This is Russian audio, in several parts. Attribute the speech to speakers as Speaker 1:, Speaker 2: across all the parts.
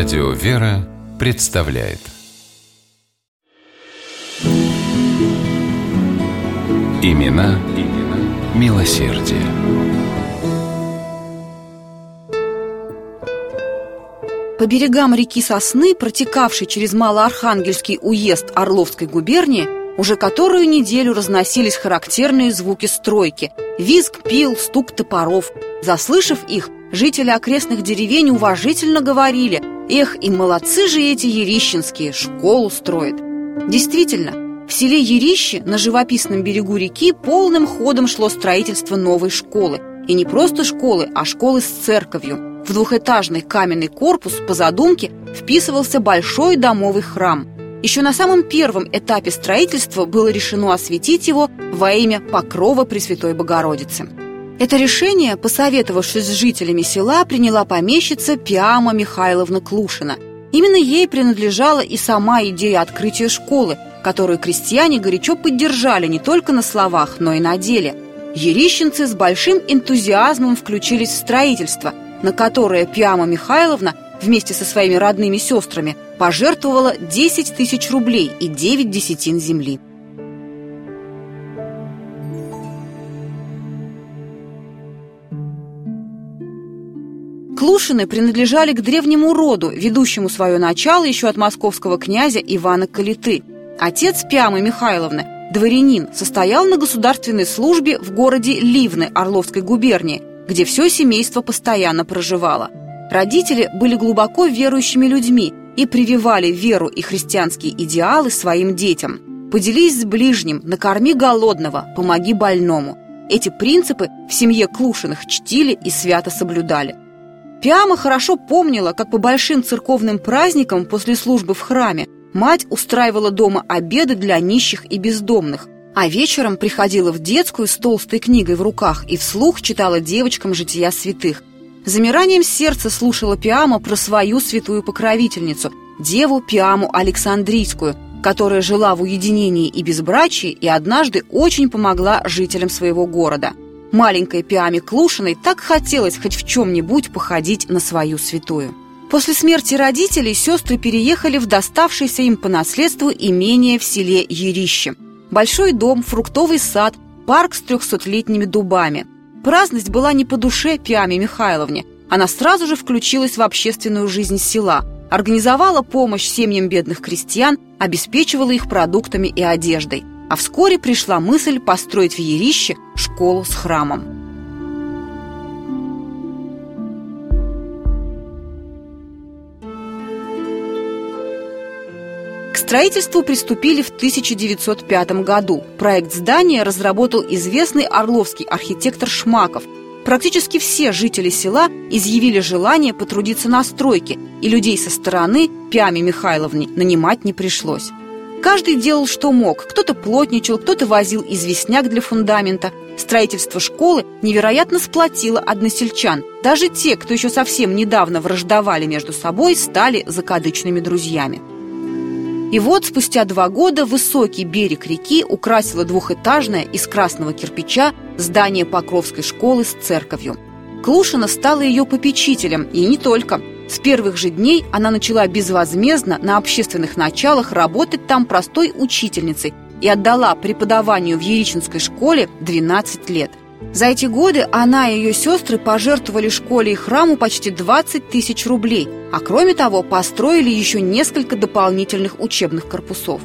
Speaker 1: Радио «Вера» представляет Имена, имена милосердие.
Speaker 2: По берегам реки Сосны, протекавшей через Малоархангельский уезд Орловской губернии, уже которую неделю разносились характерные звуки стройки – визг пил, стук топоров. Заслышав их, жители окрестных деревень уважительно говорили «Эх, и молодцы же эти ерищенские, школу строят!» Действительно, в селе Ерище на живописном берегу реки полным ходом шло строительство новой школы. И не просто школы, а школы с церковью – в двухэтажный каменный корпус по задумке вписывался большой домовый храм. Еще на самом первом этапе строительства было решено осветить его во имя Покрова Пресвятой Богородицы. Это решение, посоветовавшись с жителями села, приняла помещица Пиама Михайловна Клушина. Именно ей принадлежала и сама идея открытия школы, которую крестьяне горячо поддержали не только на словах, но и на деле. Ерищенцы с большим энтузиазмом включились в строительство – на которое Пиама Михайловна вместе со своими родными сестрами пожертвовала 10 тысяч рублей и 9 десятин земли. Клушины принадлежали к древнему роду, ведущему свое начало еще от московского князя Ивана Калиты. Отец Пиамы Михайловны, дворянин, состоял на государственной службе в городе Ливны Орловской губернии, где все семейство постоянно проживало. Родители были глубоко верующими людьми и прививали веру и христианские идеалы своим детям. «Поделись с ближним, накорми голодного, помоги больному». Эти принципы в семье Клушиных чтили и свято соблюдали. Пиама хорошо помнила, как по большим церковным праздникам после службы в храме мать устраивала дома обеды для нищих и бездомных – а вечером приходила в детскую с толстой книгой в руках и вслух читала девочкам жития святых. Замиранием сердца слушала Пиама про свою святую покровительницу, деву Пиаму Александрийскую, которая жила в уединении и безбрачии и однажды очень помогла жителям своего города. Маленькой Пиаме Клушиной так хотелось хоть в чем-нибудь походить на свою святую. После смерти родителей сестры переехали в доставшееся им по наследству имение в селе Ерище – Большой дом, фруктовый сад, парк с трехсотлетними дубами. Праздность была не по душе Пиаме Михайловне. Она сразу же включилась в общественную жизнь села, организовала помощь семьям бедных крестьян, обеспечивала их продуктами и одеждой. А вскоре пришла мысль построить в Ерище школу с храмом. строительству приступили в 1905 году. Проект здания разработал известный орловский архитектор Шмаков. Практически все жители села изъявили желание потрудиться на стройке, и людей со стороны Пиаме Михайловне нанимать не пришлось. Каждый делал, что мог. Кто-то плотничал, кто-то возил известняк для фундамента. Строительство школы невероятно сплотило односельчан. Даже те, кто еще совсем недавно враждовали между собой, стали закадычными друзьями. И вот спустя два года высокий берег реки украсило двухэтажное из красного кирпича здание Покровской школы с церковью. Клушина стала ее попечителем, и не только. С первых же дней она начала безвозмездно на общественных началах работать там простой учительницей и отдала преподаванию в Еричинской школе 12 лет. За эти годы она и ее сестры пожертвовали школе и храму почти 20 тысяч рублей, а кроме того построили еще несколько дополнительных учебных корпусов.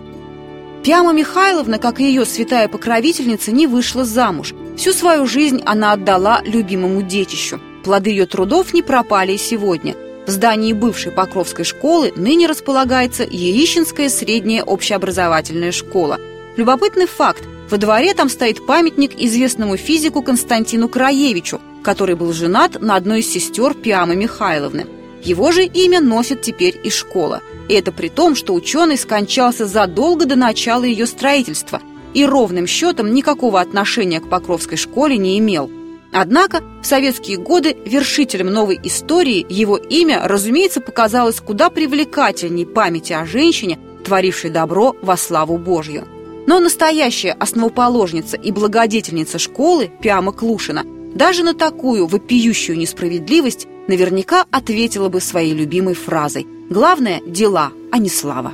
Speaker 2: Пиама Михайловна, как и ее святая покровительница, не вышла замуж. Всю свою жизнь она отдала любимому детищу. Плоды ее трудов не пропали и сегодня. В здании бывшей Покровской школы ныне располагается Ерищинская средняя общеобразовательная школа. Любопытный факт – во дворе там стоит памятник известному физику Константину Краевичу, который был женат на одной из сестер Пиамы Михайловны. Его же имя носит теперь и школа. И это при том, что ученый скончался задолго до начала ее строительства и ровным счетом никакого отношения к Покровской школе не имел. Однако в советские годы вершителем новой истории его имя, разумеется, показалось куда привлекательней памяти о женщине, творившей добро во славу Божью. Но настоящая основоположница и благодетельница школы Пиама Клушина даже на такую вопиющую несправедливость наверняка ответила бы своей любимой фразой Главное – дела, а не слава.